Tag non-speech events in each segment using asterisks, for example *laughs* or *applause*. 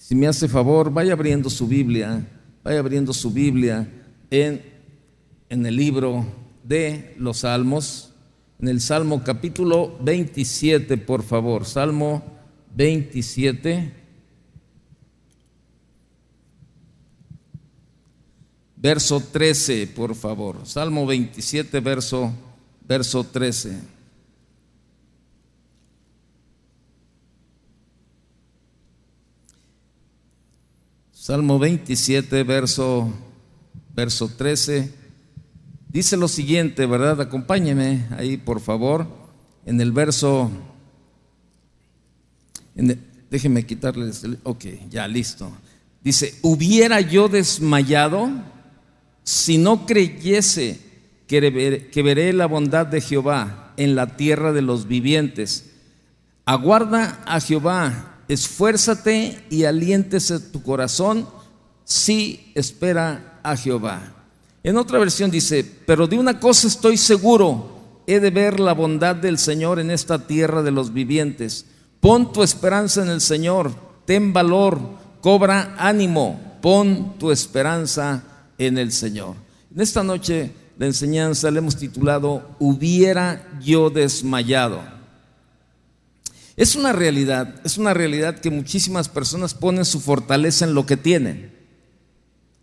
Si me hace favor, vaya abriendo su Biblia, vaya abriendo su Biblia en, en el libro de los Salmos, en el Salmo capítulo 27, por favor, Salmo 27. Verso 13, por favor. Salmo 27, verso, verso 13. Salmo 27, verso, verso 13. Dice lo siguiente, ¿verdad? Acompáñeme ahí, por favor, en el verso. déjenme quitarles. ok, ya listo. Dice: Hubiera yo desmayado si no creyese que, que veré la bondad de Jehová en la tierra de los vivientes. Aguarda a Jehová, esfuérzate y aliéntese tu corazón si espera a Jehová. En otra versión dice, pero de una cosa estoy seguro, he de ver la bondad del Señor en esta tierra de los vivientes. Pon tu esperanza en el Señor, ten valor, cobra ánimo, pon tu esperanza en el Señor. En esta noche la enseñanza le hemos titulado Hubiera yo desmayado. Es una realidad, es una realidad que muchísimas personas ponen su fortaleza en lo que tienen.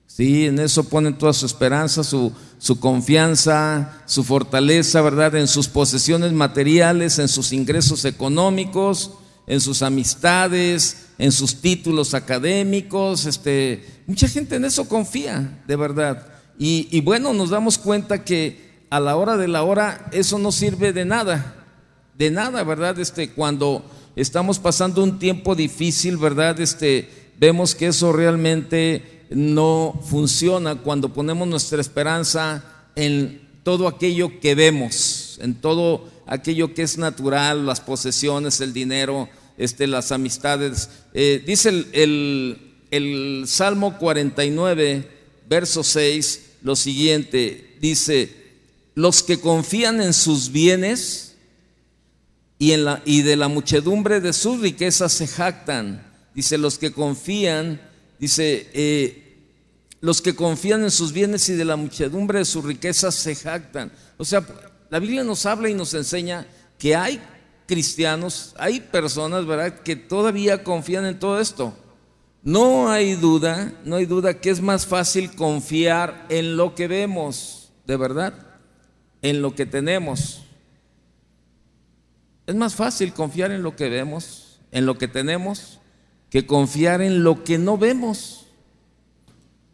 Sí, en eso ponen toda su esperanza, su, su, confianza, su fortaleza, ¿verdad? En sus posesiones materiales, en sus ingresos económicos, en sus amistades, en sus títulos académicos. Este, mucha gente en eso confía, de verdad. Y, y, bueno, nos damos cuenta que a la hora de la hora eso no sirve de nada, de nada, ¿verdad? Este, cuando estamos pasando un tiempo difícil, ¿verdad? Este, vemos que eso realmente no funciona cuando ponemos nuestra esperanza en todo aquello que vemos, en todo aquello que es natural, las posesiones, el dinero, este, las amistades. Eh, dice el, el Salmo 49, verso 6, lo siguiente, dice, los que confían en sus bienes y, en la, y de la muchedumbre de sus riquezas se jactan. Dice, los que confían, dice, eh, los que confían en sus bienes y de la muchedumbre de sus riquezas se jactan. O sea, la Biblia nos habla y nos enseña que hay cristianos, hay personas, ¿verdad?, que todavía confían en todo esto. No hay duda, no hay duda que es más fácil confiar en lo que vemos, de verdad, en lo que tenemos. Es más fácil confiar en lo que vemos, en lo que tenemos, que confiar en lo que no vemos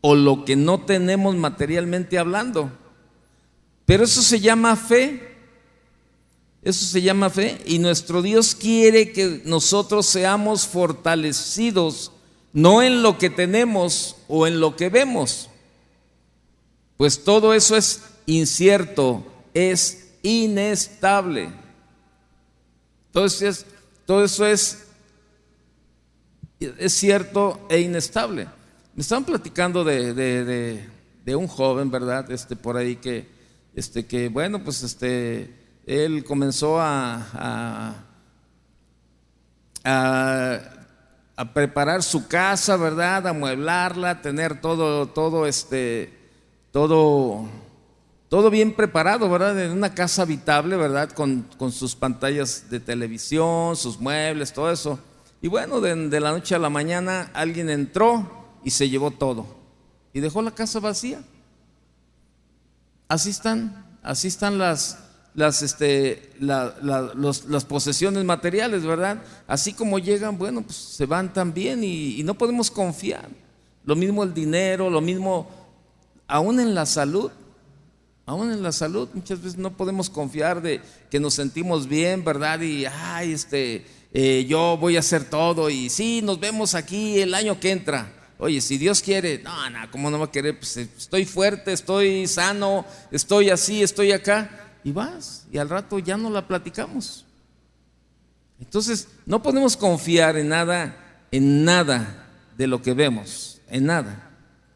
o lo que no tenemos materialmente hablando. Pero eso se llama fe. Eso se llama fe y nuestro Dios quiere que nosotros seamos fortalecidos, no en lo que tenemos o en lo que vemos, pues todo eso es incierto, es inestable. Todo eso es, todo eso es, es cierto e inestable. Me estaban platicando de, un joven, ¿verdad? Este, por ahí que, este, que bueno, pues este él comenzó a, a, preparar su casa, ¿verdad? A mueblarla, tener todo, todo, este, todo, todo bien preparado, ¿verdad? En una casa habitable, ¿verdad? Con, sus pantallas de televisión, sus muebles, todo eso. Y bueno, de, de la noche a la mañana alguien entró y se llevó todo. Y dejó la casa vacía. Así están, así están las, las, este, las posesiones materiales, ¿verdad? Así como llegan, bueno, pues se van también y, y no podemos confiar. Lo mismo el dinero, lo mismo, aún en la salud, aún en la salud, muchas veces no podemos confiar de que nos sentimos bien, ¿verdad? Y, ay, este, eh, yo voy a hacer todo y sí, nos vemos aquí el año que entra. Oye, si Dios quiere, no, no, ¿cómo no va a querer? Pues estoy fuerte, estoy sano, estoy así, estoy acá y vas, y al rato ya no la platicamos. Entonces, no podemos confiar en nada, en nada de lo que vemos, en nada.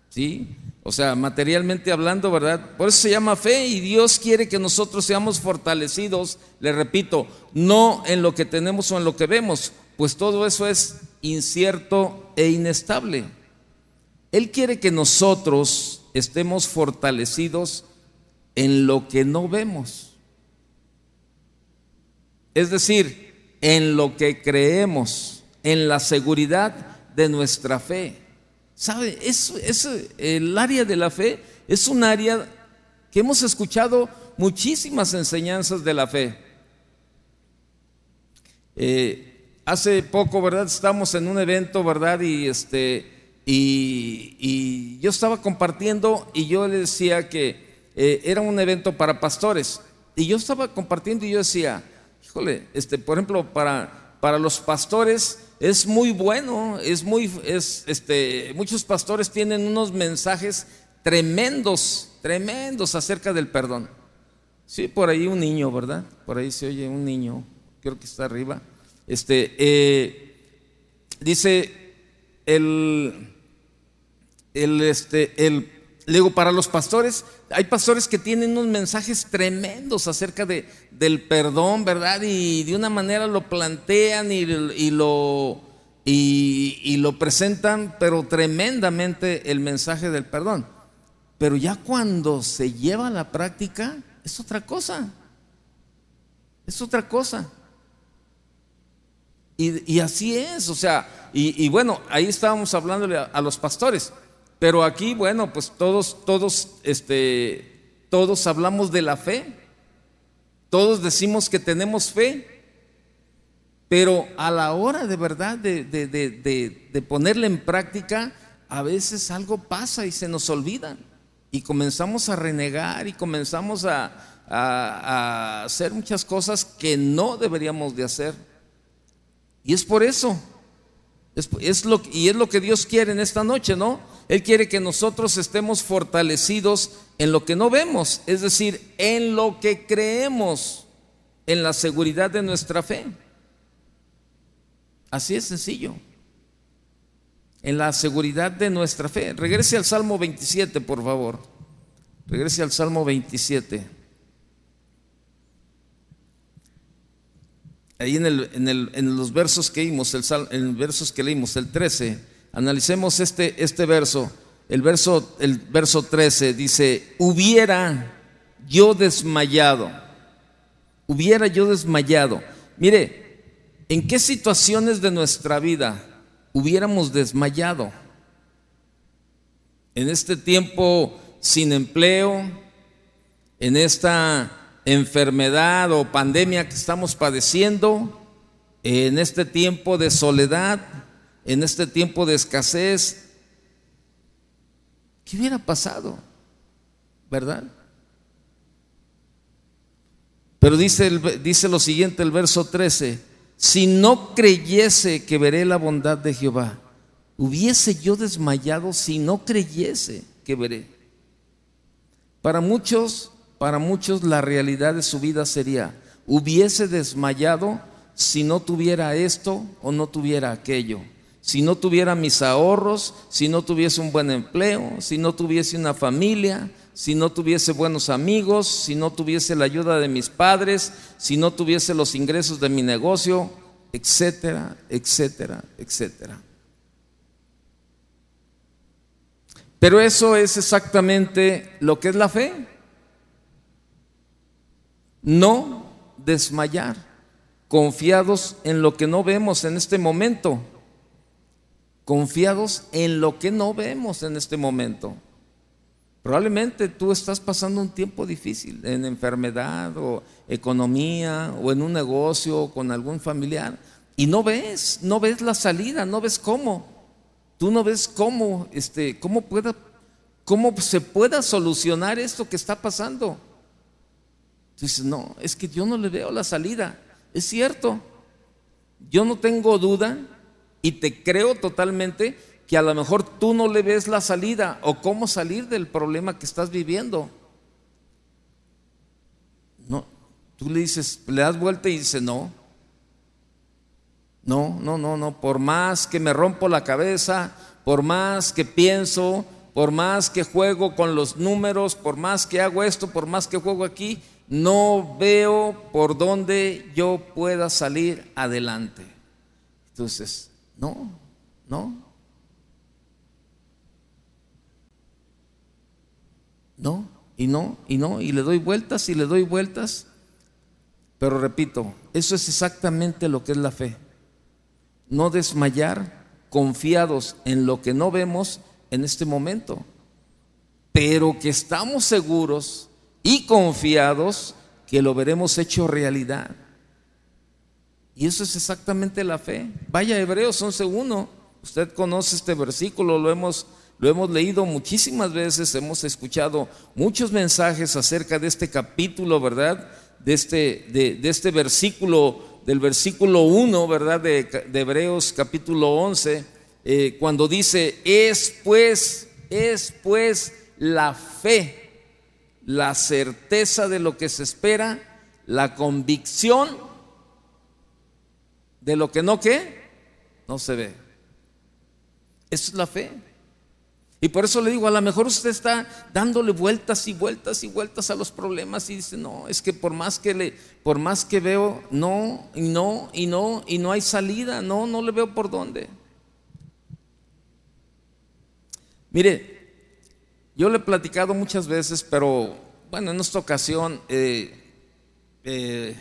¿Sí? O sea, materialmente hablando, ¿verdad? Por eso se llama fe y Dios quiere que nosotros seamos fortalecidos, le repito, no en lo que tenemos o en lo que vemos, pues todo eso es incierto e inestable. Él quiere que nosotros estemos fortalecidos en lo que no vemos. Es decir, en lo que creemos, en la seguridad de nuestra fe. ¿Sabe? Es, el área de la fe es un área que hemos escuchado muchísimas enseñanzas de la fe. Eh, hace poco, ¿verdad? Estamos en un evento, ¿verdad? Y este y, yo estaba compartiendo y yo le decía que eh, era un evento para pastores. Y yo estaba compartiendo y yo decía, híjole, este, por ejemplo, para, para los pastores es muy bueno, es muy, es, este, muchos pastores tienen unos mensajes tremendos, tremendos acerca del perdón. Sí, por ahí un niño, ¿verdad? Por ahí se oye un niño, creo que está arriba. Este, eh, dice el, el, este, el, digo, para los pastores, hay pastores que tienen unos mensajes tremendos acerca de, del perdón, ¿verdad? Y de una manera lo plantean y, lo, y, lo presentan, pero tremendamente el mensaje del perdón. Pero ya cuando se lleva a la práctica, es otra cosa. Es otra cosa. Y, así es, o sea, y, bueno, ahí estábamos hablándole a los pastores. Pero aquí, bueno, pues todos, todos, este, todos hablamos de la fe. Todos decimos que tenemos fe. Pero a la hora de verdad de, de, de, de, ponerla en práctica, a veces algo pasa y se nos olvida. Y comenzamos a renegar y comenzamos a, a, a hacer muchas cosas que no deberíamos de hacer. Y es por eso. Es, es lo, y es lo que Dios quiere en esta noche, ¿no? Él quiere que nosotros estemos fortalecidos en lo que no vemos, es decir, en lo que creemos, en la seguridad de nuestra fe. Así es sencillo. En la seguridad de nuestra fe. Regrese al Salmo 27, por favor. Regrese al Salmo 27. Ahí en, el, en, el, en los versos que leímos, el, en versos que leímos, el 13 Analicemos este, este verso. El verso, el verso 13 dice, hubiera yo desmayado, hubiera yo desmayado. Mire, ¿en qué situaciones de nuestra vida hubiéramos desmayado? En este tiempo sin empleo, en esta enfermedad o pandemia que estamos padeciendo, en este tiempo de soledad, en este tiempo de escasez, ¿qué hubiera pasado? ¿Verdad? Pero dice, dice lo siguiente el verso 13, si no creyese que veré la bondad de Jehová, hubiese yo desmayado si no creyese que veré. Para muchos, para muchos la realidad de su vida sería, hubiese desmayado si no tuviera esto o no tuviera aquello si no tuviera mis ahorros, si no tuviese un buen empleo, si no tuviese una familia, si no tuviese buenos amigos, si no tuviese la ayuda de mis padres, si no tuviese los ingresos de mi negocio, etcétera, etcétera, etcétera. Pero eso es exactamente lo que es la fe. No desmayar, confiados en lo que no vemos en este momento confiados en lo que no vemos en este momento. Probablemente tú estás pasando un tiempo difícil en enfermedad o economía o en un negocio con algún familiar y no ves, no ves la salida, no ves cómo. Tú no ves cómo, este, cómo pueda, cómo se pueda solucionar esto que está pasando. Dices, no, es que yo no le veo la salida. Es cierto, yo no tengo duda y te creo totalmente que a lo mejor tú no le ves la salida o cómo salir del problema que estás viviendo. No, tú le dices, le das vuelta y dice, no. No, no, no, no. Por más que me rompo la cabeza, por más que pienso, por más que juego con los números, por más que hago esto, por más que juego aquí, no veo por dónde yo pueda salir adelante. Entonces, No, no. No, y no, y no, y le doy vueltas y le doy vueltas. Pero repito, eso es exactamente lo que es la fe. No desmayar confiados en lo que no vemos en este momento, pero que estamos seguros y confiados que lo veremos hecho realidad. Y eso es exactamente la fe. Vaya Hebreos 11.1. Usted conoce este versículo, lo hemos, lo hemos leído muchísimas veces, hemos escuchado muchos mensajes acerca de este capítulo, ¿verdad? De este, de, este versículo, del versículo 1, ¿verdad? De, Hebreos capítulo 11, eh, cuando dice, es pues, es pues la fe, la certeza de lo que se espera, la convicción de lo que no que no se ve. Eso es la fe. Y por eso le digo, a lo mejor usted está dándole vueltas y vueltas y vueltas a los problemas y dice, no, es que por más que le, por más que veo, no, y no, y no, y no hay salida, no, no le veo por dónde. Mire, yo le he platicado muchas veces, pero bueno, en esta ocasión eh, eh,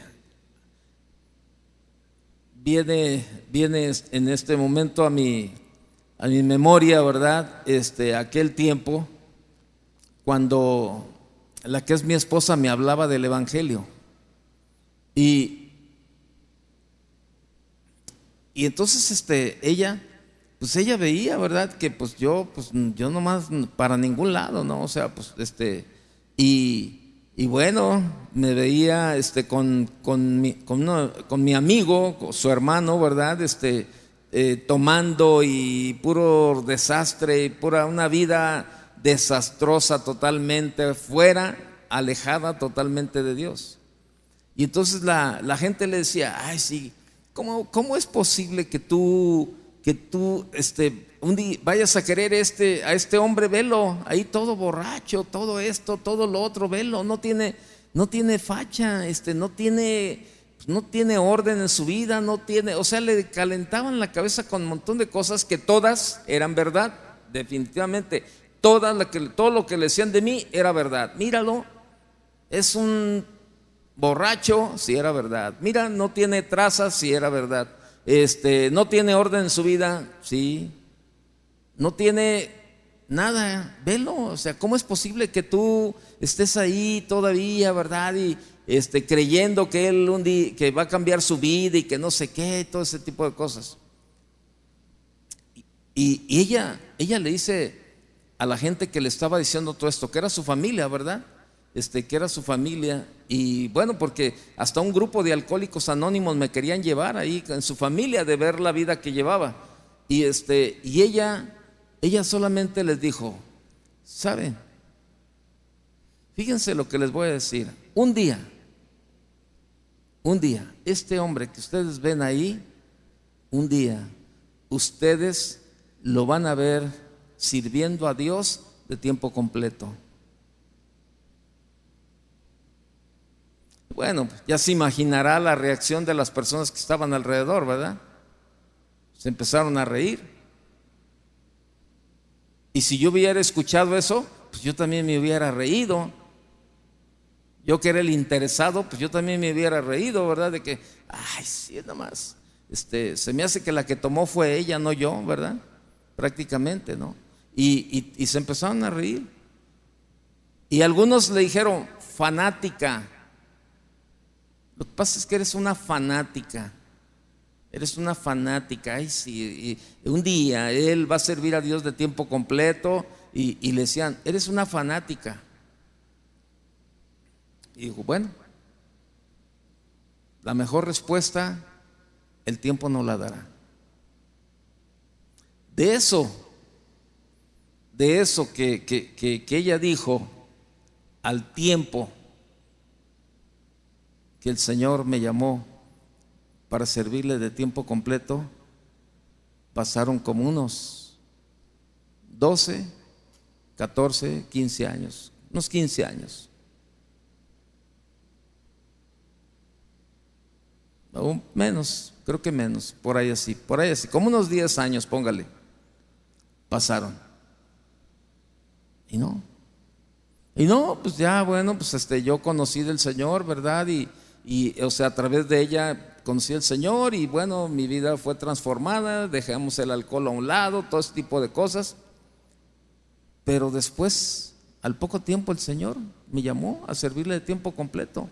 viene, viene en este momento a mi, a mi memoria, ¿verdad? Este, aquel tiempo cuando la que es mi esposa me hablaba del Evangelio. Y, y entonces este, ella, pues ella veía, ¿verdad? Que pues yo, pues yo nomás para ningún lado, ¿no? O sea, pues este, y, y bueno, me veía este, con, con, mi, con, mi, amigo, su hermano, ¿verdad? Este, eh, tomando y puro desastre y pura una vida desastrosa totalmente, fuera, alejada totalmente de Dios. Y entonces la, la gente le decía, ay, sí, ¿cómo, ¿cómo, es posible que tú, que tú, este, un día vayas a querer este, a este hombre, velo, ahí todo borracho, todo esto, todo lo otro, velo, no tiene, no tiene facha, este, no tiene, no tiene orden en su vida, no tiene, o sea, le calentaban la cabeza con un montón de cosas que todas eran verdad, definitivamente, todas que, todo lo que le decían de mí era verdad. Míralo, es un borracho, si era verdad. Mira, no tiene trazas, si era verdad. Este, no tiene orden en su vida, sí, no tiene nada, velo, o sea, ¿cómo es posible que tú estés ahí todavía, verdad? Y este, creyendo que él un día, que va a cambiar su vida y que no sé qué, todo ese tipo de cosas. Y, y ella, ella le dice a la gente que le estaba diciendo todo esto, que era su familia, ¿verdad? Este, que era su familia. Y bueno, porque hasta un grupo de alcohólicos anónimos me querían llevar ahí en su familia de ver la vida que llevaba. Y, este, y ella ella solamente les dijo, ¿saben? Fíjense lo que les voy a decir. Un día, un día, este hombre que ustedes ven ahí, un día, ustedes lo van a ver sirviendo a Dios de tiempo completo. Bueno, ya se imaginará la reacción de las personas que estaban alrededor, ¿verdad? Se empezaron a reír. Y si yo hubiera escuchado eso, pues yo también me hubiera reído. Yo que era el interesado, pues yo también me hubiera reído, ¿verdad? De que, ay, sí, nada más. Este, se me hace que la que tomó fue ella, no yo, ¿verdad? Prácticamente, ¿no? Y, y se empezaron a reír. Y algunos le dijeron, fanática. Lo que pasa es que eres una fanática. Eres una fanática. Ay, sí. un día él va a servir a Dios de tiempo completo. Y, le decían, eres una fanática. Y dijo, bueno, la mejor respuesta el tiempo no la dará. De eso, de eso que, que, ella dijo al tiempo que el Señor me llamó para servirle de tiempo completo, pasaron como unos 12, 14, 15 años, unos 15 años. o menos, creo que menos, por ahí así, por ahí así, como unos 10 años, póngale, pasaron. Y no. Y no, pues ya, bueno, pues este, yo conocí del Señor, ¿verdad? Y, y, o sea, a través de ella conocí al Señor y bueno, mi vida fue transformada, dejamos el alcohol a un lado, todo ese tipo de cosas. Pero después, al poco tiempo, el Señor me llamó a servirle de tiempo completo.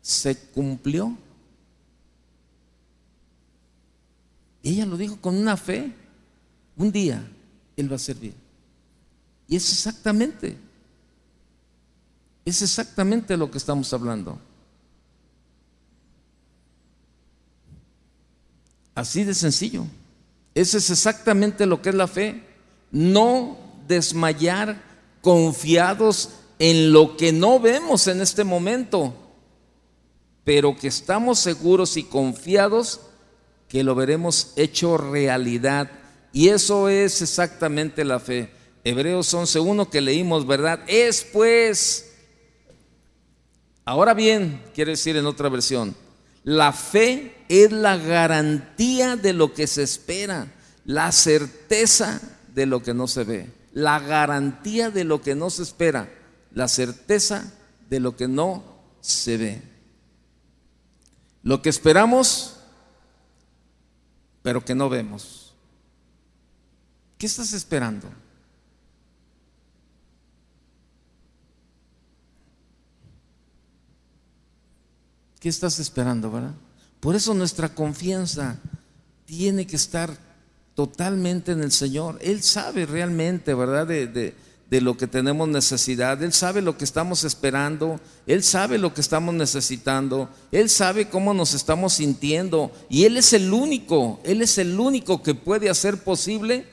Se cumplió. Ella lo dijo con una fe. Un día Él va a servir. Y es exactamente, es exactamente lo que estamos hablando. Así de sencillo. Eso es exactamente lo que es la fe. No desmayar confiados en lo que no vemos en este momento, pero que estamos seguros y confiados que lo veremos hecho realidad. Y eso es exactamente la fe. Hebreos 11.1 que leímos, ¿verdad? Es pues, ahora bien, quiere decir en otra versión, la fe es la garantía de lo que se espera, la certeza de lo que no se ve, la garantía de lo que no se espera, la certeza de lo que no se ve. Lo que esperamos, pero que no vemos. ¿Qué estás esperando? ¿Qué estás esperando, verdad? Por eso nuestra confianza tiene que estar totalmente en el Señor. Él sabe realmente, ¿verdad? De, lo que tenemos necesidad. Él sabe lo que estamos esperando. Él sabe lo que estamos necesitando. Él sabe cómo nos estamos sintiendo. Y Él es el único, Él es el único que puede hacer posible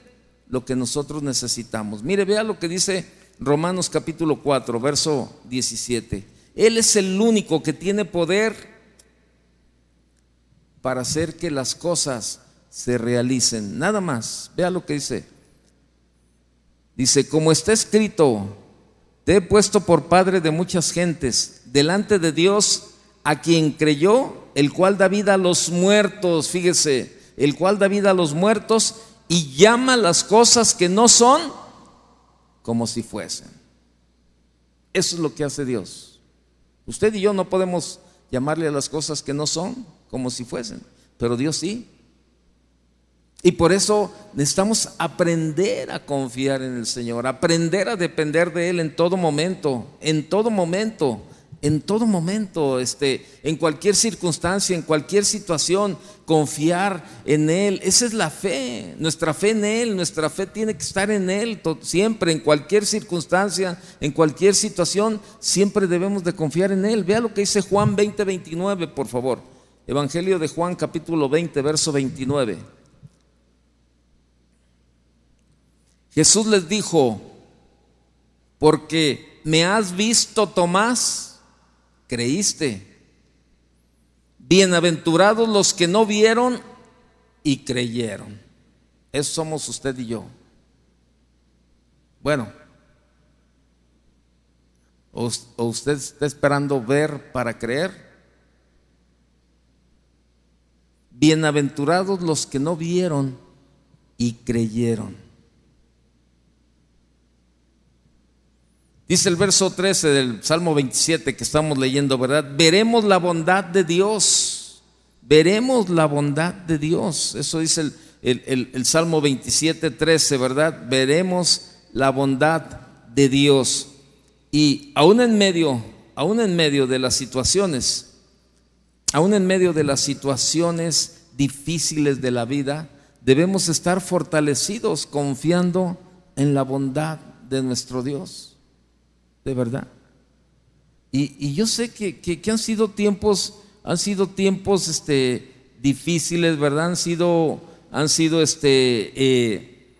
lo que nosotros necesitamos. Mire, vea lo que dice Romanos capítulo 4, verso 17. Él es el único que tiene poder para hacer que las cosas se realicen. Nada más. Vea lo que dice. Dice, como está escrito, te he puesto por padre de muchas gentes, delante de Dios, a quien creyó, el cual da vida a los muertos, fíjese, el cual da vida a los muertos y llama las cosas que no son como si fuesen. Eso es lo que hace Dios. Usted y yo no podemos llamarle a las cosas que no son como si fuesen, pero Dios sí. Y por eso necesitamos aprender a confiar en el Señor, aprender a depender de Él en todo momento, en todo momento en todo momento, este, en cualquier circunstancia, en cualquier situación, confiar en Él. Esa es la fe, nuestra fe en Él, nuestra fe tiene que estar en Él siempre, en cualquier circunstancia, en cualquier situación, siempre debemos de confiar en Él. Vea lo que dice Juan 20, 29, por favor. Evangelio de Juan capítulo 20, verso 29. Jesús les dijo, porque me has visto, Tomás, creíste. Bienaventurados los que no vieron y creyeron. Eso somos usted y yo. Bueno, ¿o usted está esperando ver para creer? Bienaventurados los que no vieron y creyeron. Dice el verso 13 del Salmo 27 que estamos leyendo, ¿verdad? Veremos la bondad de Dios. Veremos la bondad de Dios. Eso dice el, Salmo 27, 13, ¿verdad? Veremos la bondad de Dios. Y aún en medio, aún en medio de las situaciones, aún en medio de las situaciones difíciles de la vida, debemos estar fortalecidos confiando en la bondad de nuestro Dios de verdad. Y, yo sé que, han sido tiempos, han sido tiempos este, difíciles, ¿verdad? Han sido, han sido, este, eh,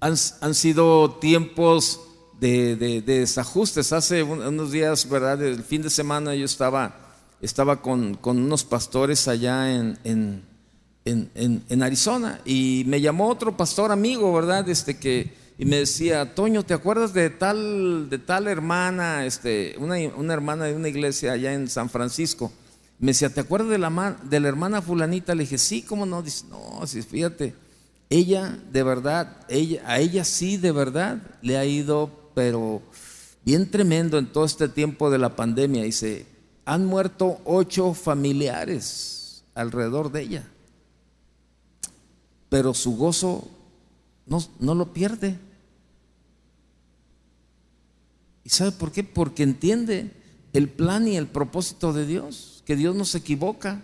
han, sido tiempos de, desajustes. Hace unos días, ¿verdad? El fin de semana yo estaba, estaba con, unos pastores allá en, en, en, Arizona y me llamó otro pastor amigo, ¿verdad? Este que y me decía, Toño, ¿te acuerdas de tal, de tal hermana, este, una, hermana de una iglesia allá en San Francisco? Me decía, ¿te acuerdas de la, de la hermana fulanita? Le dije, sí, ¿cómo no? Dice, no, sí, fíjate, ella de verdad, ella, a ella sí de verdad le ha ido, pero bien tremendo en todo este tiempo de la pandemia. Dice, han muerto ocho familiares alrededor de ella, pero su gozo no, no lo pierde. ¿Y sabe por qué? Porque entiende el plan y el propósito de Dios, que Dios no se equivoca.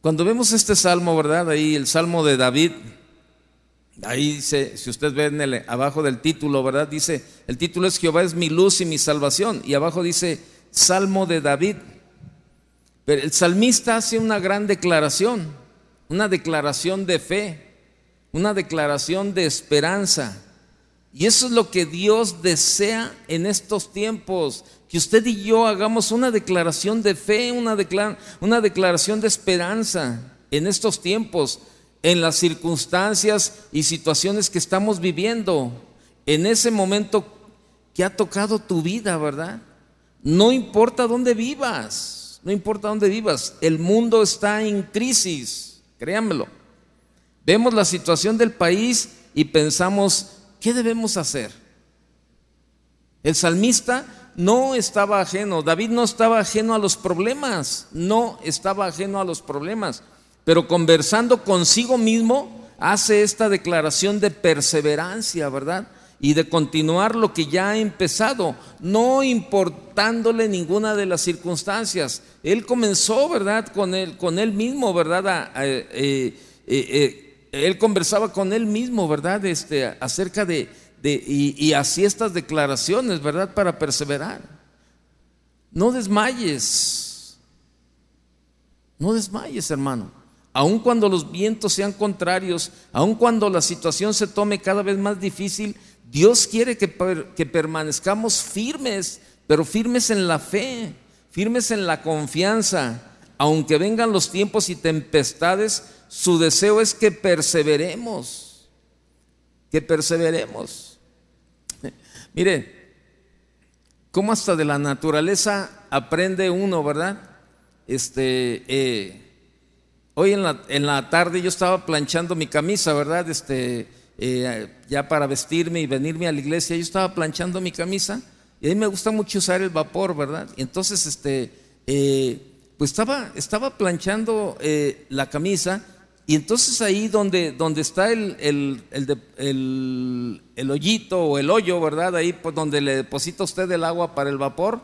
Cuando vemos este salmo, ¿verdad? Ahí el salmo de David, ahí dice, si usted ve en el, abajo del título, ¿verdad? Dice, el título es Jehová es mi luz y mi salvación. Y abajo dice, salmo de David. Pero el salmista hace una gran declaración, una declaración de fe, una declaración de esperanza. Y eso es lo que Dios desea en estos tiempos, que usted y yo hagamos una declaración de fe, una, una declaración de esperanza en estos tiempos, en las circunstancias y situaciones que estamos viviendo, en ese momento que ha tocado tu vida, ¿verdad? No importa dónde vivas, no importa dónde vivas, el mundo está en crisis, créanmelo. Vemos la situación del país y pensamos, ¿qué debemos hacer? El salmista no estaba ajeno, David no estaba ajeno a los problemas, no estaba ajeno a los problemas, pero conversando consigo mismo hace esta declaración de perseverancia, ¿verdad? Y de continuar lo que ya ha empezado, no importándole ninguna de las circunstancias. Él comenzó, ¿verdad? Con él, con él mismo, ¿verdad? Eh, eh, eh, él conversaba con él mismo, ¿verdad? Este, acerca de, y, y hacía estas declaraciones, ¿verdad? Para perseverar. No desmayes, no desmayes, hermano. Aun cuando los vientos sean contrarios, aun cuando la situación se tome cada vez más difícil, Dios quiere que, que permanezcamos firmes, pero firmes en la fe, firmes en la confianza. Aunque vengan los tiempos y tempestades, su deseo es que perseveremos, que perseveremos. *laughs* Mire, cómo hasta de la naturaleza aprende uno, ¿verdad? Este, eh, hoy en la, tarde yo estaba planchando mi camisa, ¿verdad? Este, eh, ya para vestirme y venirme a la iglesia, yo estaba planchando mi camisa y a mí me gusta mucho usar el vapor, ¿verdad? Y entonces, este, eh, pues estaba, estaba planchando la camisa y entonces ahí donde, donde está el, el, el, hoyito o el hoyo, ¿verdad? Ahí donde le deposita usted el agua para el vapor.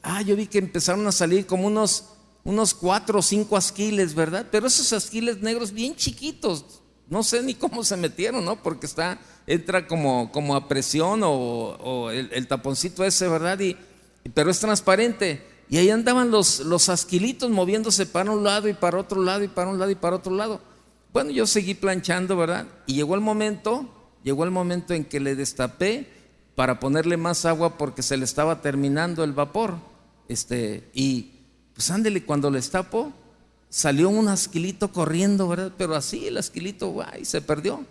Ah, yo vi que empezaron a salir como unos, unos cuatro o cinco asquiles, ¿verdad? Pero esos asquiles negros bien chiquitos, no sé ni cómo se metieron, ¿no? Porque está, entra como, como a presión o, el, taponcito ese, ¿verdad? Y, pero es transparente. Y ahí andaban los, los asquilitos moviéndose para un lado y para otro lado y para un lado y para otro lado. Bueno, yo seguí planchando, ¿verdad? Y llegó el momento, llegó el momento en que le destapé para ponerle más agua porque se le estaba terminando el vapor. Este, y pues ándele, cuando le destapo, salió un asquilito corriendo, ¿verdad? Pero así el asquilito, guay, se perdió.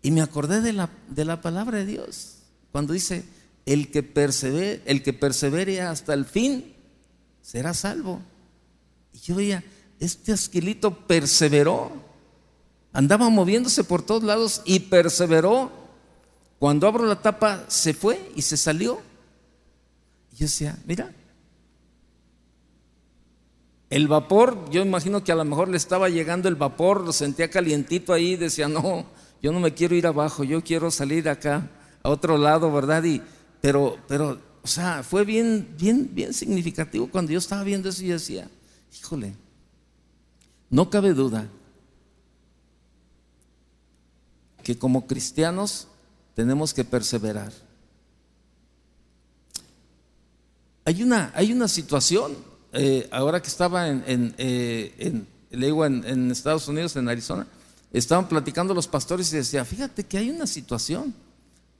Y me acordé de la, de la palabra de Dios, cuando dice, el que persevere, el que persevere hasta el fin será salvo. Y yo veía, este asquilito perseveró, andaba moviéndose por todos lados y perseveró. Cuando abro la tapa se fue y se salió. Y yo decía, mira, el vapor, yo imagino que a lo mejor le estaba llegando el vapor, lo sentía calientito ahí, decía, no, yo no me quiero ir abajo, yo quiero salir acá, a otro lado, ¿verdad? Y pero, pero, o sea, fue bien, bien, bien significativo cuando yo estaba viendo eso y decía, híjole, no cabe duda que como cristianos tenemos que perseverar. Hay una, hay una situación, eh, ahora que estaba en, en, eh, en, en Estados Unidos, en Arizona, estaban platicando los pastores y decía, fíjate que hay una situación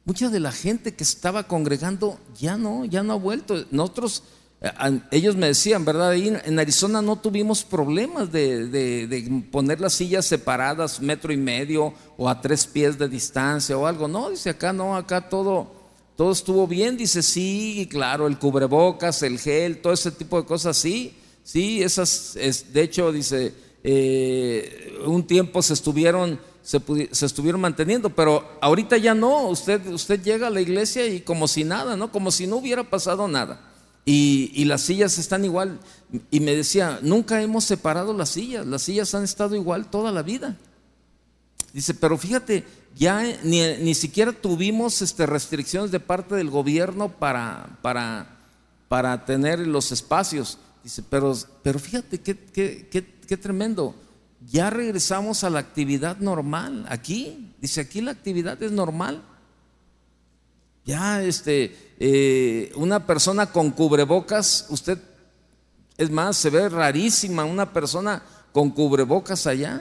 Mucha de la gente que estaba congregando ya no, ya no ha vuelto. Nosotros, eh, ellos me decían, ¿verdad? En Arizona no tuvimos problemas de, poner las sillas separadas, metro y medio o a tres pies de distancia o algo. No, dice acá no, acá todo, todo estuvo bien, dice, sí, claro, el cubrebocas, el gel, todo ese tipo de cosas, sí, sí, esas, es, de hecho, dice, eh, un tiempo se estuvieron, se, estuvieron manteniendo, pero ahorita ya no, usted, usted llega a la iglesia y como si nada, ¿no? Como si no hubiera pasado nada. Y, y, las sillas están igual. Y me decía, nunca hemos separado las sillas, las sillas han estado igual toda la vida. Dice, pero fíjate, ya ni, ni siquiera tuvimos este, restricciones de parte del gobierno para, para, para tener los espacios. Dice, pero, pero fíjate qué, qué, qué, qué tremendo. Ya regresamos a la actividad normal aquí. Dice, aquí la actividad es normal. Ya, este, eh, una persona con cubrebocas, usted, es más, se ve rarísima una persona con cubrebocas allá.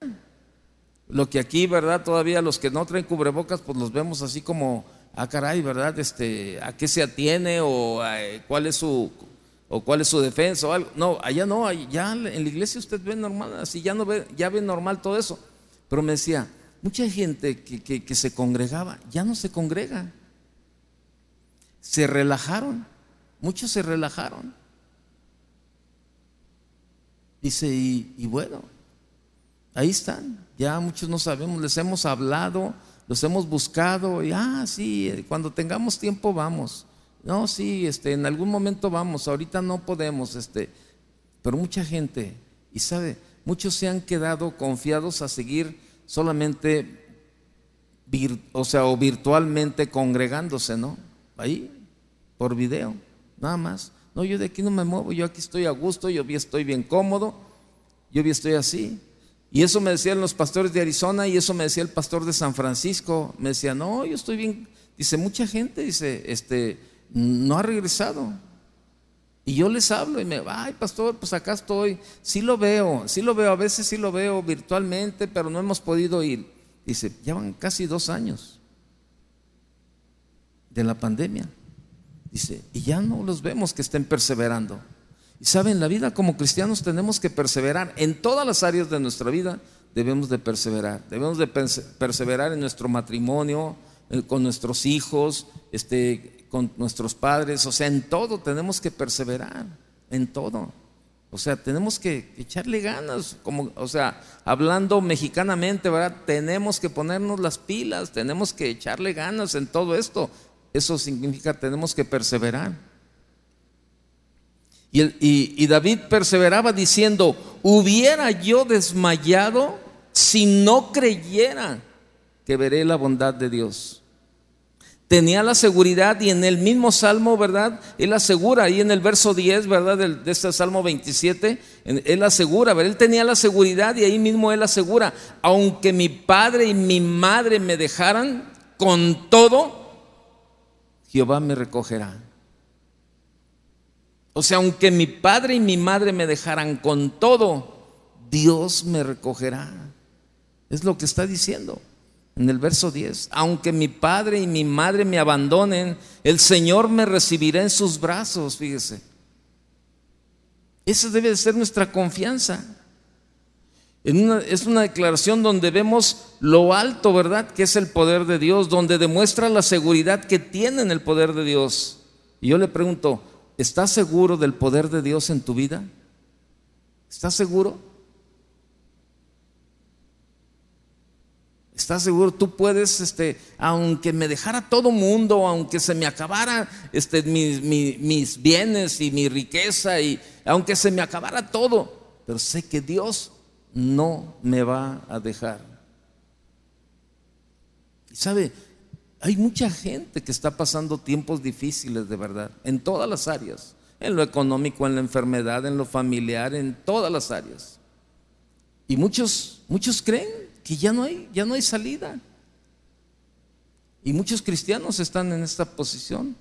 Lo que aquí, ¿verdad? Todavía los que no traen cubrebocas, pues los vemos así como, ah, caray, ¿verdad? Este, ¿A qué se atiene o eh, cuál es su o cuál es su defensa o algo? No, allá no, ya en la iglesia usted ve normal, así ya no ve, ya ve normal todo eso. Pero me decía, mucha gente que, que se congregaba, ya no se congrega. Se relajaron, muchos se relajaron. Dice, y, y bueno, ahí están. Ya muchos no sabemos, les hemos hablado, los hemos buscado y, ah, sí, cuando tengamos tiempo vamos. No, sí, este, en algún momento vamos, ahorita no podemos, este, pero mucha gente, y sabe, muchos se han quedado confiados a seguir solamente, o sea, o virtualmente congregándose, ¿no? Ahí, por video, nada más. No, yo de aquí no me muevo, yo aquí estoy a gusto, yo estoy bien cómodo, yo estoy así. Y eso me decían los pastores de Arizona y eso me decía el pastor de San Francisco. Me decía, no, yo estoy bien. Dice, mucha gente, dice, este, no ha regresado. Y yo les hablo y me, ay, pastor, pues acá estoy. Sí lo veo, sí lo veo, a veces sí lo veo virtualmente, pero no hemos podido ir. Dice, llevan casi dos años de la pandemia. Dice, y ya no los vemos que estén perseverando. Y saben, la vida como cristianos tenemos que perseverar. En todas las áreas de nuestra vida debemos de perseverar. Debemos de perseverar en nuestro matrimonio, eh, con nuestros hijos, este, con nuestros padres. O sea, en todo tenemos que perseverar. En todo. O sea, tenemos que echarle ganas, como, o sea, hablando mexicanamente, ¿verdad? Tenemos que ponernos las pilas, tenemos que echarle ganas en todo esto. Eso significa tenemos que perseverar. Y, David perseveraba diciendo, hubiera yo desmayado si no creyera que veré la bondad de Dios. Tenía la seguridad y en el mismo salmo, ¿verdad? Él asegura, ahí en el verso 10, ¿verdad? De, este salmo 27, él asegura, ¿verdad? Él tenía la seguridad y ahí mismo él asegura, aunque mi padre y mi madre me dejaran, con todo, Jehová me recogerá. O sea, aunque mi padre y mi madre me dejaran con todo, Dios me recogerá. Es lo que está diciendo en el verso 10. Aunque mi padre y mi madre me abandonen, el Señor me recibirá en sus brazos, fíjese. Esa debe de ser nuestra confianza. es una declaración donde vemos lo alto, ¿verdad? Que es el poder de Dios, donde demuestra la seguridad que tiene en el poder de Dios. Y yo le pregunto, ¿Estás seguro del poder de Dios en tu vida? ¿Estás seguro? ¿Estás seguro? Tú puedes, este, aunque me dejara todo mundo, aunque se me acabara este, mis, mis bienes y mi riqueza, y aunque se me acabara todo, pero sé que Dios no me va a dejar. Y sabe, hay mucha gente que está pasando tiempos difíciles de verdad, en todas las áreas, en lo económico, en la enfermedad, en lo familiar, en todas las áreas. Y muchos, muchos creen que ya no hay, ya no hay salida. Y muchos cristianos están en esta posición.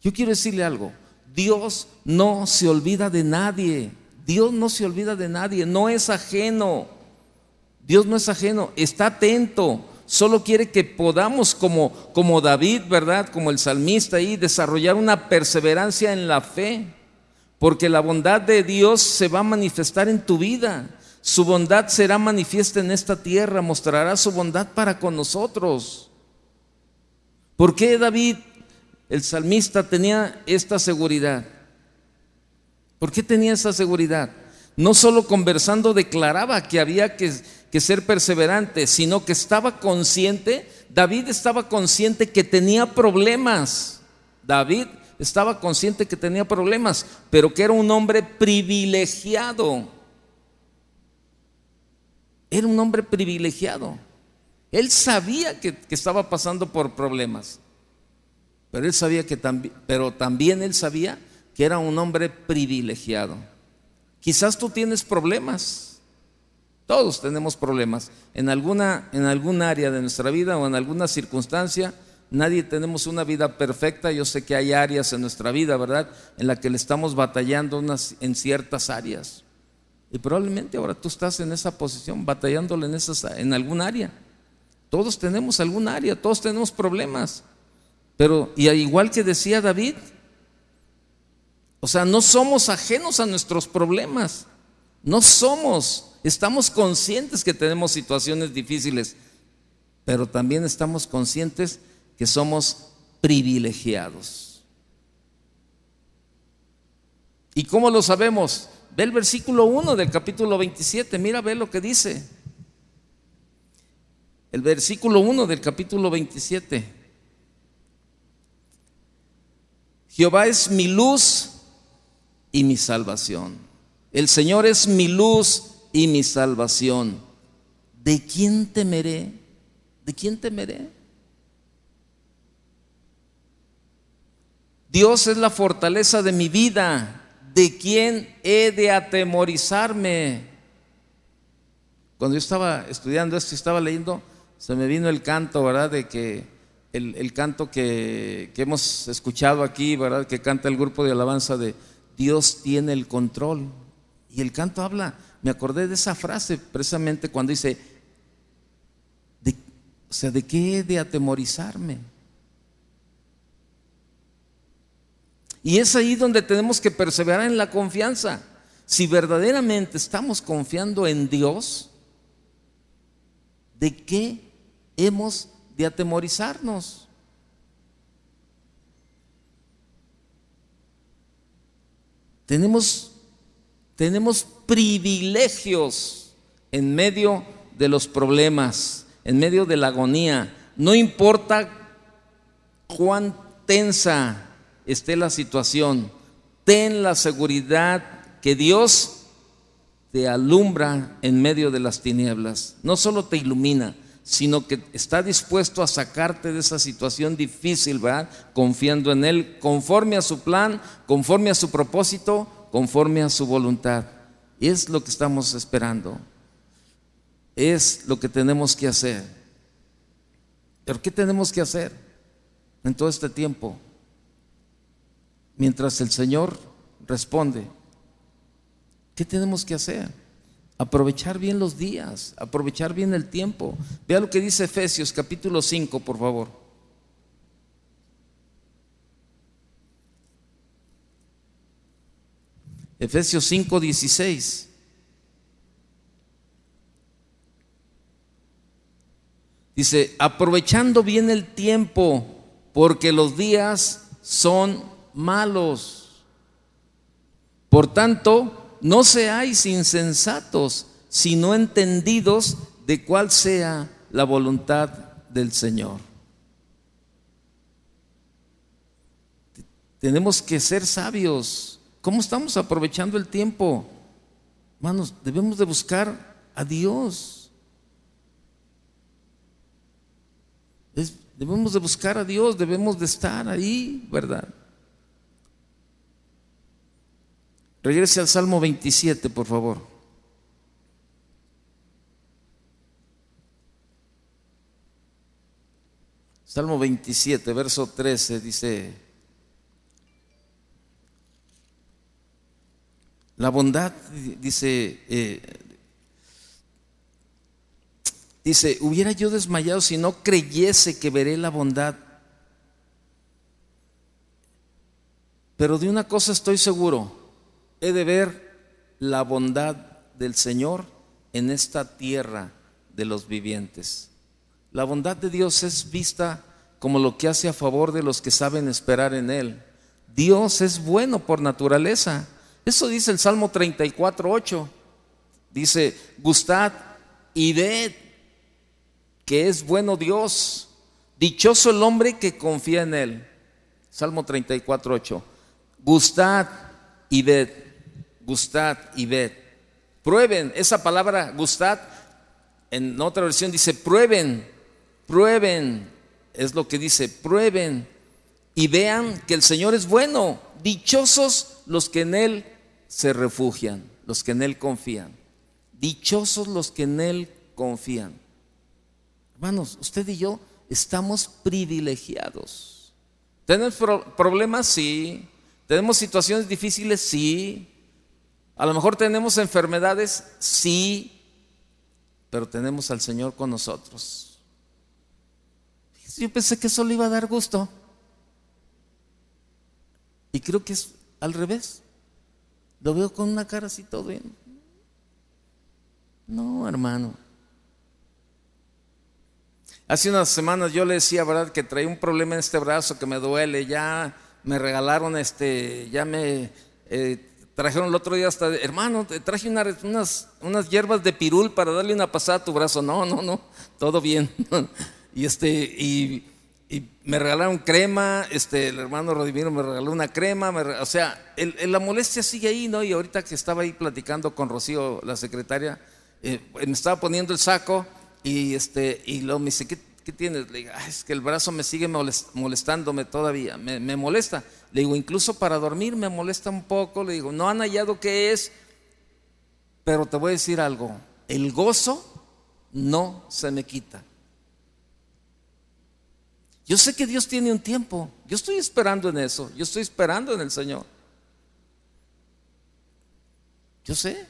Yo quiero decirle algo, Dios no se olvida de nadie. Dios no se olvida de nadie, no es ajeno. Dios no es ajeno, está atento solo quiere que podamos, como, como David, ¿verdad? Como el salmista ahí, desarrollar una perseverancia en la fe, porque la bondad de Dios se va a manifestar en tu vida. Su bondad será manifiesta en esta tierra, mostrará su bondad para con nosotros. ¿Por qué David el salmista tenía esta seguridad? ¿Por qué tenía esa seguridad? No solo conversando declaraba que había que, que ser perseverante, sino que estaba consciente, David estaba consciente que tenía problemas. David estaba consciente que tenía problemas, pero que era un hombre privilegiado. Era un hombre privilegiado. Él sabía que, estaba pasando por problemas, pero él sabía que también, pero también él sabía que era un hombre privilegiado. Quizás tú tienes problemas. Todos tenemos problemas en alguna en algún área de nuestra vida o en alguna circunstancia Nadie tenemos una vida perfecta. Yo sé que hay áreas en nuestra vida, ¿verdad? En la que le estamos batallando unas, en ciertas áreas. Y probablemente ahora tú estás en esa posición, batallándole en, esas, en algún área. Todos tenemos algún área, todos tenemos problemas. Pero, y al igual que decía David, o sea, no somos ajenos a nuestros problemas. No somos. Estamos conscientes que tenemos situaciones difíciles, pero también estamos conscientes que somos privilegiados. ¿Y cómo lo sabemos? Ve el versículo 1 del capítulo 27, mira, ve lo que dice. El versículo 1 del capítulo 27. Jehová es mi luz y mi salvación. El Señor es mi luz y mi salvación. ¿De quién temeré? ¿De quién temeré? Dios es la fortaleza de mi vida. ¿De quién he de atemorizarme? Cuando yo estaba estudiando esto estaba leyendo, se me vino el canto, ¿verdad? De que el, canto que, que, hemos escuchado aquí, ¿verdad? Que canta el grupo de alabanza de Dios tiene el control. Y el canto habla, me acordé de esa frase precisamente cuando dice, de, o sea, ¿de qué he de atemorizarme? Y es ahí donde tenemos que perseverar en la confianza. Si verdaderamente estamos confiando en Dios, ¿de qué hemos de atemorizarnos? Tenemos, tenemos privilegios en medio de los problemas, en medio de la agonía. No importa cuán tensa esté la situación, ten la seguridad que Dios te alumbra en medio de las tinieblas. No solo te ilumina, sino que está dispuesto a sacarte de esa situación difícil. Confiando en Él, conforme a su plan, conforme a su propósito, conforme a su voluntad. Es lo que estamos esperando. Es lo que tenemos que hacer. ¿Pero qué tenemos que hacer en todo este tiempo? Mientras el Señor responde. ¿Qué tenemos que hacer? Aprovechar bien los días, aprovechar bien el tiempo. Vea lo que dice Efesios capítulo 5, por favor. Efesios 5, 16. Dice, aprovechando bien el tiempo, porque los días son malos. Por tanto, no seáis insensatos, sino entendidos de cuál sea la voluntad del Señor. Tenemos que ser sabios. ¿Cómo estamos aprovechando el tiempo? Hermanos, debemos de buscar a Dios. debemos de buscar a Dios, debemos de estar ahí, ¿verdad? Regrese al Salmo 27, por favor. Salmo 27, verso 13 dice, la bondad, dice, eh, dice, hubiera yo desmayado si no creyese que veré la bondad. Pero de una cosa estoy seguro, he de ver la bondad del Señor en esta tierra de los vivientes. La bondad de Dios es vista como lo que hace a favor de los que saben esperar en Él. Dios es bueno por naturaleza. Eso dice el Salmo 34, 8. Dice, gustad y ved que es bueno Dios. Dichoso el hombre que confía en Él. Salmo 34, 8. Gustad y ved, gustad y ved. Prueben, esa palabra gustad, en otra versión dice prueben, prueben, es lo que dice, prueben y vean que el Señor es bueno. Dichosos los que en Él se refugian, los que en Él confían. Dichosos los que en Él confían. Hermanos, usted y yo estamos privilegiados. ¿Tenemos problemas? Sí. ¿Tenemos situaciones difíciles? Sí. A lo mejor tenemos enfermedades, sí, pero tenemos al Señor con nosotros. Yo pensé que eso le iba a dar gusto. Y creo que es al revés. Lo veo con una cara así todo bien. No, hermano. Hace unas semanas yo le decía, ¿verdad? Que traía un problema en este brazo que me duele. Ya me regalaron este, ya me eh, trajeron el otro día hasta, hermano, te traje unas, unas hierbas de pirul para darle una pasada a tu brazo. No, no, no, todo bien. *laughs* y este, y, me regalaron crema, este, el hermano Rodimiro me regaló una crema, o sea, la molestia sigue ahí, ¿no? Y ahorita que estaba ahí platicando con Rocío, la secretaria, eh, me estaba poniendo el saco y este, y luego me dice, ¿qué, ¿qué tienes? Le digo, es que el brazo me sigue molestándome todavía, me, molesta. Le digo, incluso para dormir me molesta un poco. Le digo, no han hallado qué es, pero te voy a decir algo, el gozo no se me quita. Yo sé que Dios tiene un tiempo, yo estoy esperando en eso, yo estoy esperando en el Señor. Yo sé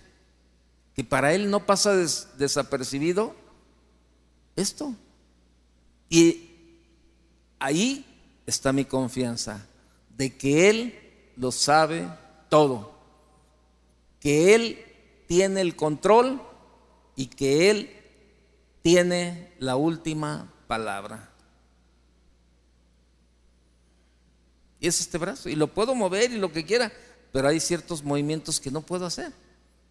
que para Él no pasa desapercibido esto. Y ahí está mi confianza, de que Él lo sabe todo, que Él tiene el control y que Él tiene la última palabra. Y es este brazo, y lo puedo mover y lo que quiera, pero hay ciertos movimientos que no puedo hacer.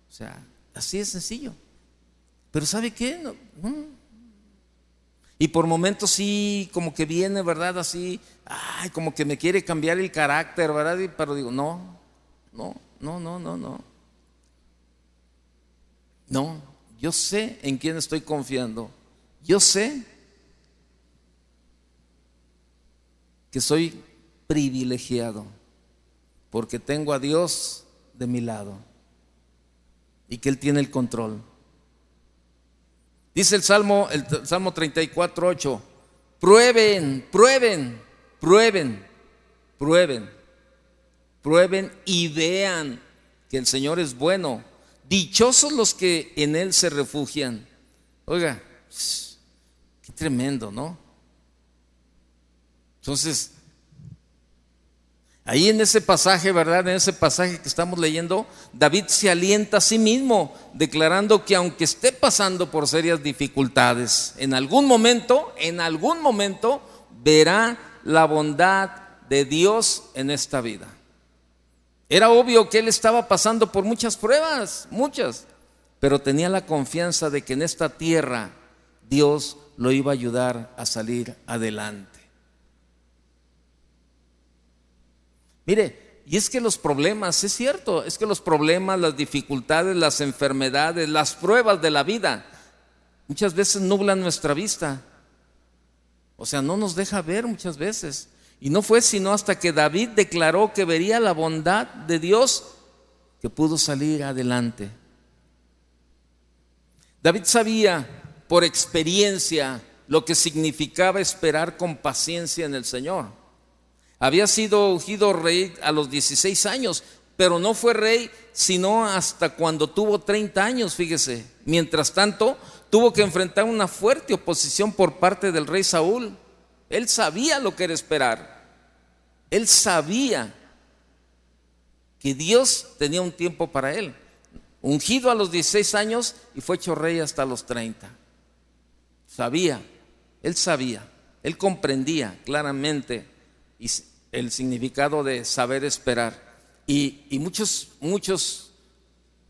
O sea, así es sencillo. Pero ¿sabe qué? No, y por momentos sí, como que viene, ¿verdad? Así, ay, como que me quiere cambiar el carácter, ¿verdad? Pero digo, no, no, no, no, no, no. No, yo sé en quién estoy confiando. Yo sé que soy privilegiado porque tengo a Dios de mi lado y que Él tiene el control. Dice el Salmo, el Salmo 34, 8, prueben, prueben, prueben, prueben, prueben y vean que el Señor es bueno. Dichosos los que en Él se refugian. Oiga, qué tremendo, ¿no? Entonces, Ahí en ese pasaje, ¿verdad? En ese pasaje que estamos leyendo, David se alienta a sí mismo, declarando que aunque esté pasando por serias dificultades, en algún momento, en algún momento, verá la bondad de Dios en esta vida. Era obvio que él estaba pasando por muchas pruebas, muchas, pero tenía la confianza de que en esta tierra Dios lo iba a ayudar a salir adelante. Mire, y es que los problemas, es cierto, es que los problemas, las dificultades, las enfermedades, las pruebas de la vida, muchas veces nublan nuestra vista. O sea, no nos deja ver muchas veces. Y no fue sino hasta que David declaró que vería la bondad de Dios que pudo salir adelante. David sabía por experiencia lo que significaba esperar con paciencia en el Señor. Había sido ungido rey a los 16 años, pero no fue rey sino hasta cuando tuvo 30 años, fíjese. Mientras tanto, tuvo que enfrentar una fuerte oposición por parte del rey Saúl. Él sabía lo que era esperar. Él sabía que Dios tenía un tiempo para él. Ungido a los 16 años y fue hecho rey hasta los 30. Sabía, él sabía. Él comprendía claramente el significado de saber esperar. Y, y muchos, muchos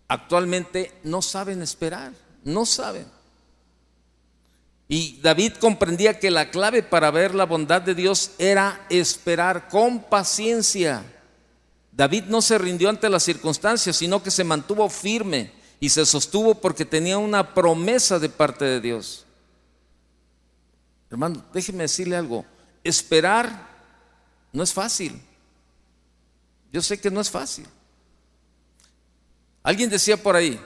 actualmente no saben esperar, no saben. Y David comprendía que la clave para ver la bondad de Dios era esperar con paciencia. David no se rindió ante las circunstancias, sino que se mantuvo firme y se sostuvo porque tenía una promesa de parte de Dios. Hermano, déjeme decirle algo. Esperar no es fácil. Yo sé que no es fácil. Alguien decía por ahí,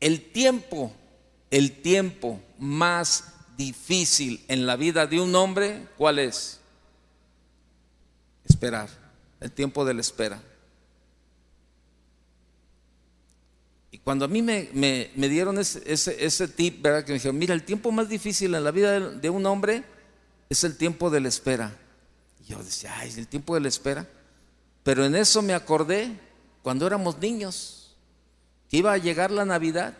el tiempo el tiempo más difícil en la vida de un hombre, ¿cuál es? Esperar, el tiempo de la espera. Y cuando a mí me, dieron ese, ese, tip, ¿verdad? Que me dijeron, mira, el tiempo más difícil en la vida de, un hombre es el tiempo de la espera. Y yo decía, ay, el tiempo de la espera. Pero en eso me acordé cuando éramos niños, que iba a llegar la Navidad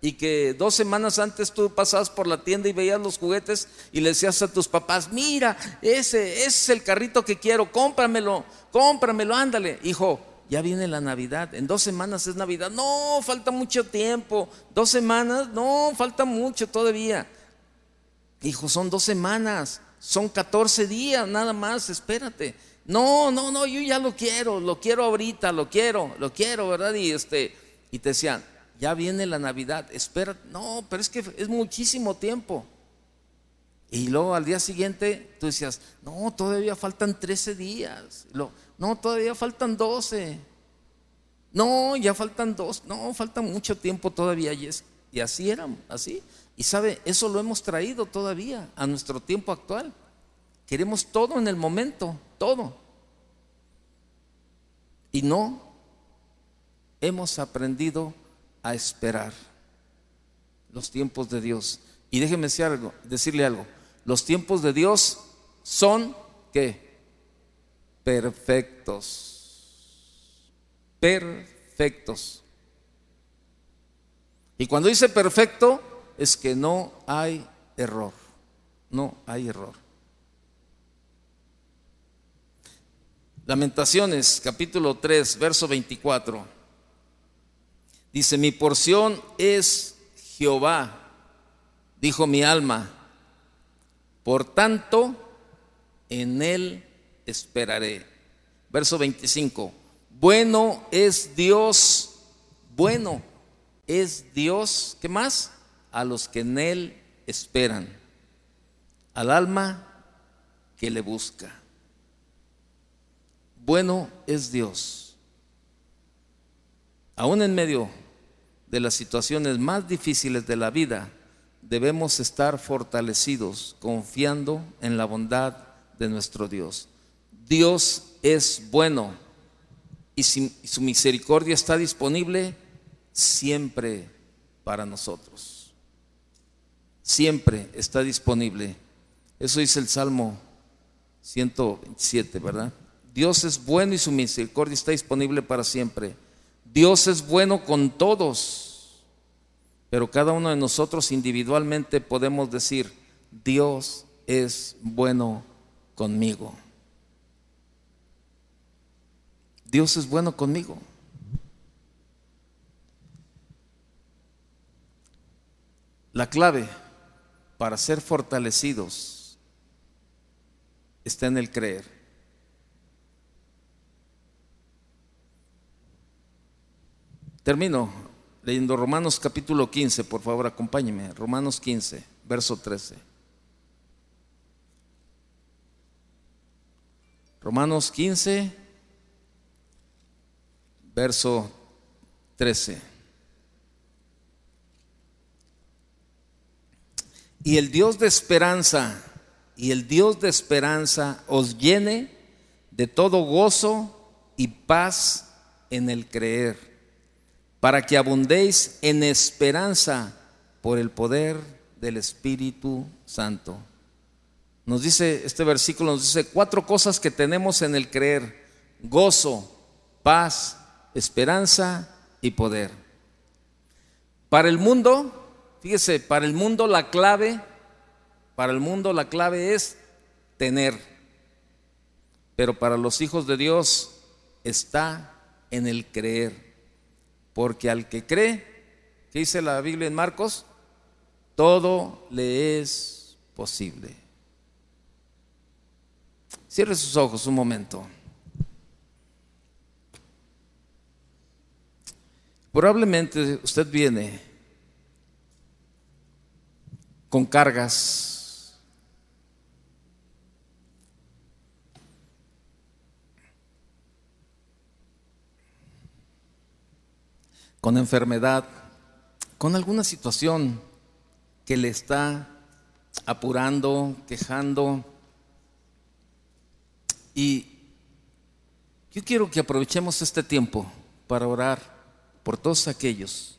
y que dos semanas antes tú pasabas por la tienda y veías los juguetes y le decías a tus papás, mira, ese, es el carrito que quiero, cómpramelo, cómpramelo, ándale. Hijo, ya viene la Navidad, en dos semanas es Navidad. No, falta mucho tiempo. Dos semanas, no, falta mucho todavía. Hijo, son dos semanas, son 14 días nada más, espérate. No, no, no, yo ya lo quiero, lo quiero ahorita, lo quiero, lo quiero, ¿verdad? Y este, y te decían, ya viene la Navidad, espera, no, pero es que es muchísimo tiempo. Y luego al día siguiente tú decías, no, todavía faltan 13 días, no, todavía faltan 12, no, ya faltan dos, no, falta mucho tiempo todavía. Y, es, y así era, así. Y sabe, eso lo hemos traído todavía a nuestro tiempo actual. Queremos todo en el momento, todo. Y no hemos aprendido a esperar los tiempos de Dios. Y déjeme decir algo, decirle algo. Los tiempos de Dios son ¿qué? Perfectos. Perfectos. Y cuando dice perfecto es que no hay error. No hay error. Lamentaciones capítulo 3, verso 24. Dice, mi porción es Jehová, dijo mi alma. Por tanto, en él esperaré. Verso 25. Bueno es Dios, bueno es Dios, ¿qué más? A los que en él esperan, al alma que le busca. Bueno es Dios. Aún en medio de las situaciones más difíciles de la vida, debemos estar fortalecidos, confiando en la bondad de nuestro Dios. Dios es bueno y su misericordia está disponible siempre para nosotros. Siempre está disponible. Eso dice el Salmo 107, ¿verdad? Dios es bueno y su misericordia está disponible para siempre. Dios es bueno con todos, pero cada uno de nosotros individualmente podemos decir, Dios es bueno conmigo. Dios es bueno conmigo. La clave para ser fortalecidos está en el creer. Termino leyendo Romanos capítulo 15, por favor, acompáñeme. Romanos 15, verso 13. Romanos 15, verso 13. Y el Dios de esperanza, y el Dios de esperanza os llene de todo gozo y paz en el creer para que abundéis en esperanza por el poder del Espíritu Santo. Nos dice, este versículo nos dice cuatro cosas que tenemos en el creer. Gozo, paz, esperanza y poder. Para el mundo, fíjese, para el mundo la clave Para el mundo la clave es tener, pero para los hijos de Dios está en el creer, porque al que cree, ¿qué dice la Biblia en Marcos? Todo le es posible. Cierre sus ojos un momento. Probablemente usted viene con cargas. con enfermedad, con alguna situación que le está apurando, quejando. Y yo quiero que aprovechemos este tiempo para orar por todos aquellos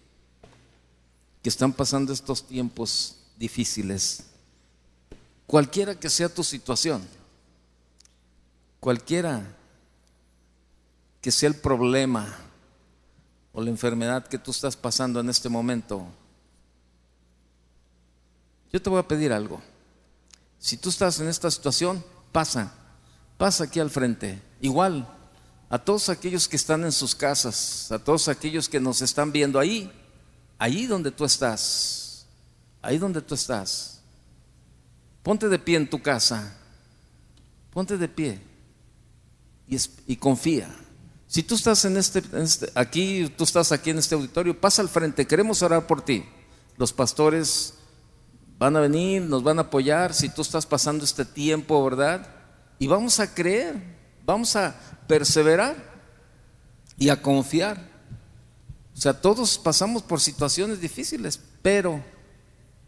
que están pasando estos tiempos difíciles, cualquiera que sea tu situación, cualquiera que sea el problema o la enfermedad que tú estás pasando en este momento, yo te voy a pedir algo. Si tú estás en esta situación, pasa, pasa aquí al frente. Igual, a todos aquellos que están en sus casas, a todos aquellos que nos están viendo ahí, ahí donde tú estás, ahí donde tú estás. Ponte de pie en tu casa, ponte de pie y, confía. Si tú estás en este, en este, aquí, tú estás aquí en este auditorio, pasa al frente, queremos orar por ti. Los pastores van a venir, nos van a apoyar si tú estás pasando este tiempo, ¿verdad? Y vamos a creer Vamos a perseverar y a confiar. O sea, todos pasamos por situaciones difíciles, pero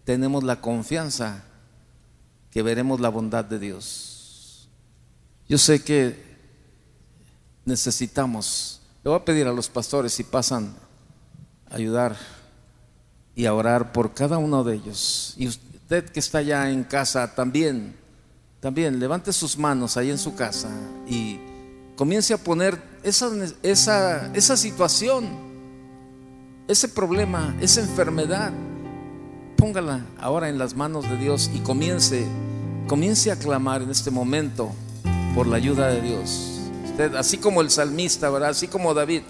tenemos la confianza que veremos la bondad de Dios. Yo sé que necesitamos, le voy a pedir a los pastores si pasan a ayudar y a orar por cada uno de ellos. Y usted que está ya en casa también también levante sus manos ahí en su casa y comience a poner esa, esa, esa situación, ese problema, esa enfermedad, póngala ahora en las manos de Dios y comience, comience a clamar en este momento por la ayuda de Dios. Usted, así como el salmista, ¿verdad? Así como David,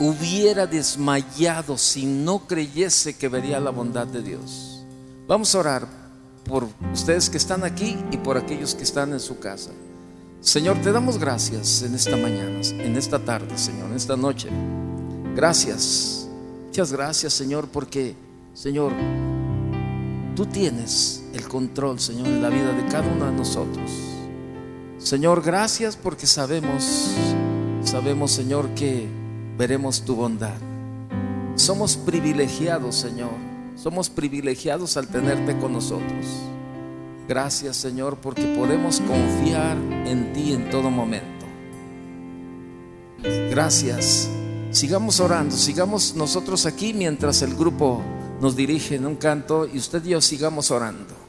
hubiera desmayado si no creyese que vería la bondad de Dios. Vamos a orar por ustedes que están aquí y por aquellos que están en su casa. Señor, te damos gracias en esta mañana, en esta tarde, Señor, en esta noche. Gracias, muchas gracias, Señor, porque, Señor, tú tienes el control, Señor, en la vida de cada uno de nosotros. Señor, gracias porque sabemos, sabemos, Señor, que veremos tu bondad. Somos privilegiados, Señor somos privilegiados al tenerte con nosotros. Gracias Señor porque podemos confiar en ti en todo momento. Gracias. Sigamos orando, sigamos nosotros aquí mientras el grupo nos dirige en un canto y usted y yo sigamos orando.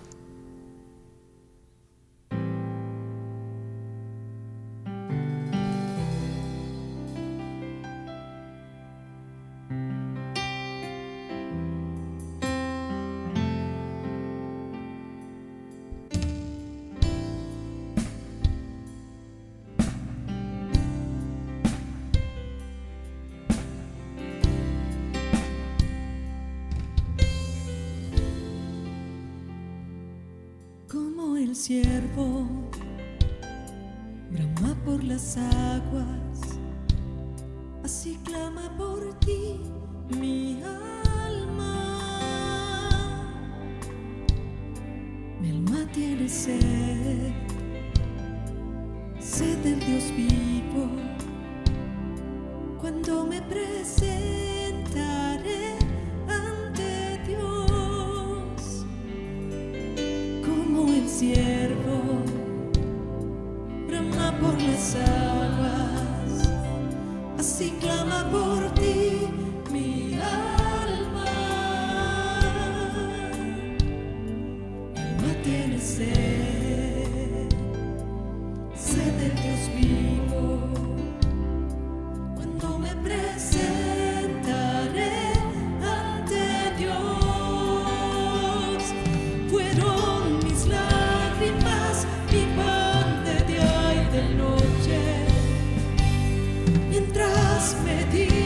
has.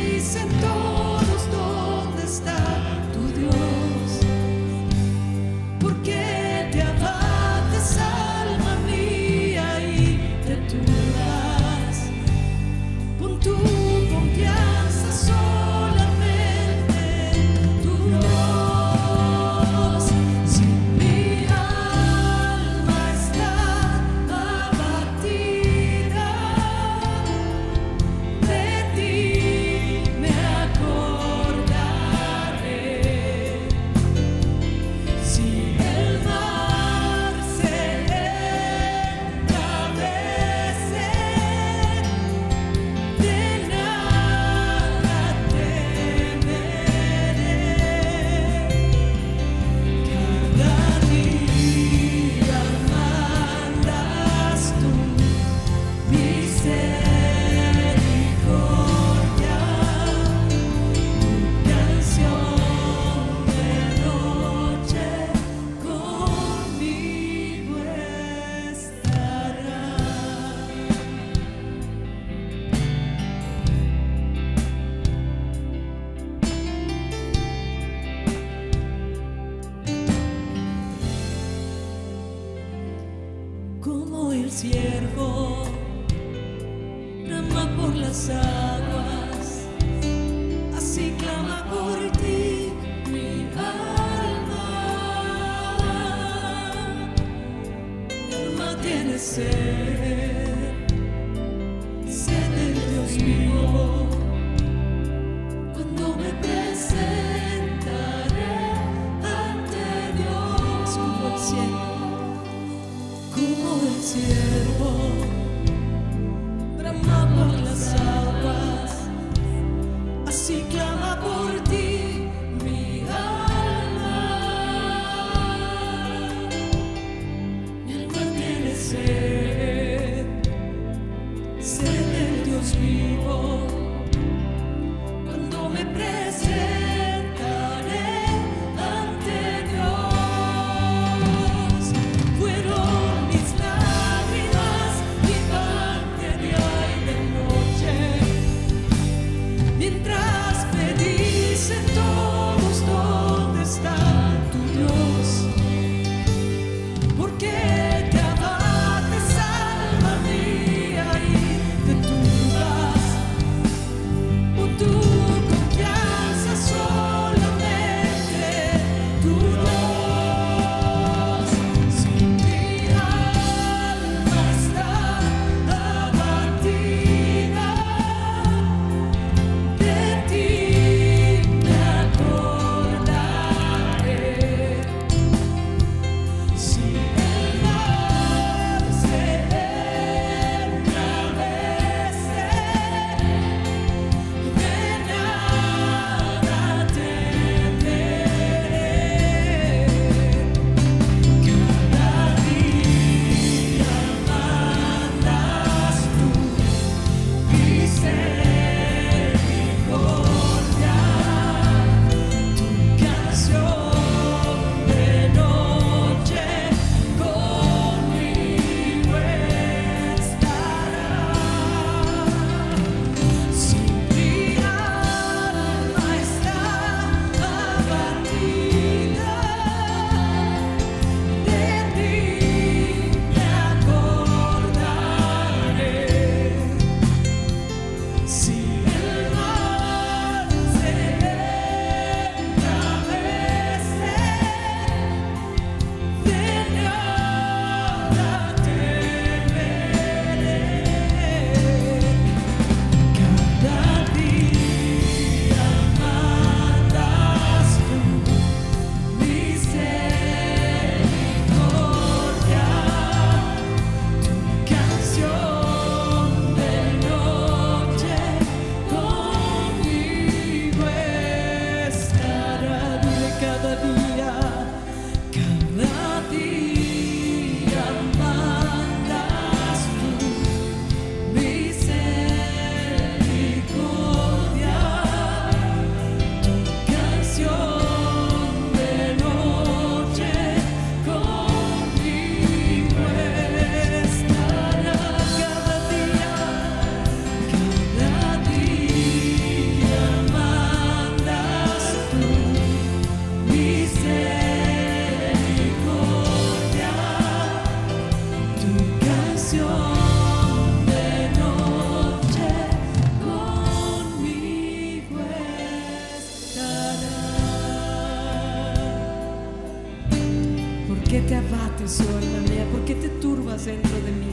Qué te abates, oh alma mía? ¿Por qué te turbas dentro de mí?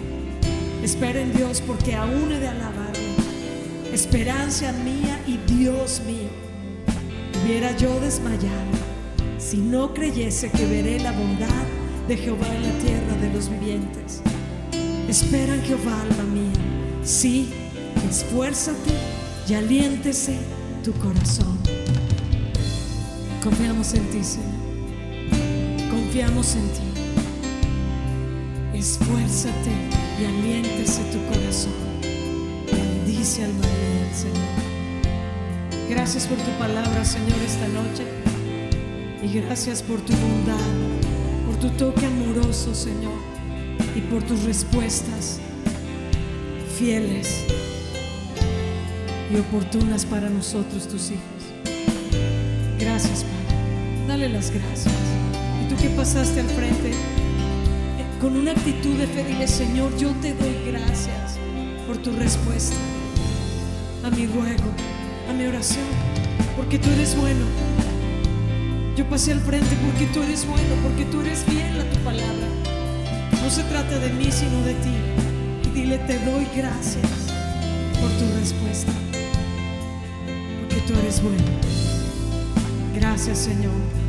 Espera en Dios porque aún he de alabarle. Esperanza mía y Dios mío. Hubiera yo desmayado si no creyese que veré la bondad de Jehová en la tierra de los vivientes. Espera en Jehová, alma mía. Sí, esfuérzate y aliéntese tu corazón. Confiamos en ti, Señor. Confiamos en ti. Esfuérzate y aliéntese tu corazón. Bendice alma mía, Señor. Gracias por tu palabra, Señor, esta noche. Y gracias por tu bondad, por tu toque amoroso, Señor. Y por tus respuestas fieles y oportunas para nosotros, tus hijos. Gracias, Padre. Dale las gracias. Que pasaste al frente, con una actitud de fe, dile, Señor, yo te doy gracias por tu respuesta a mi ruego, a mi oración, porque tú eres bueno. Yo pasé al frente porque tú eres bueno, porque tú eres fiel a tu palabra. No se trata de mí, sino de ti. Y dile, te doy gracias por tu respuesta, porque tú eres bueno. Gracias, Señor.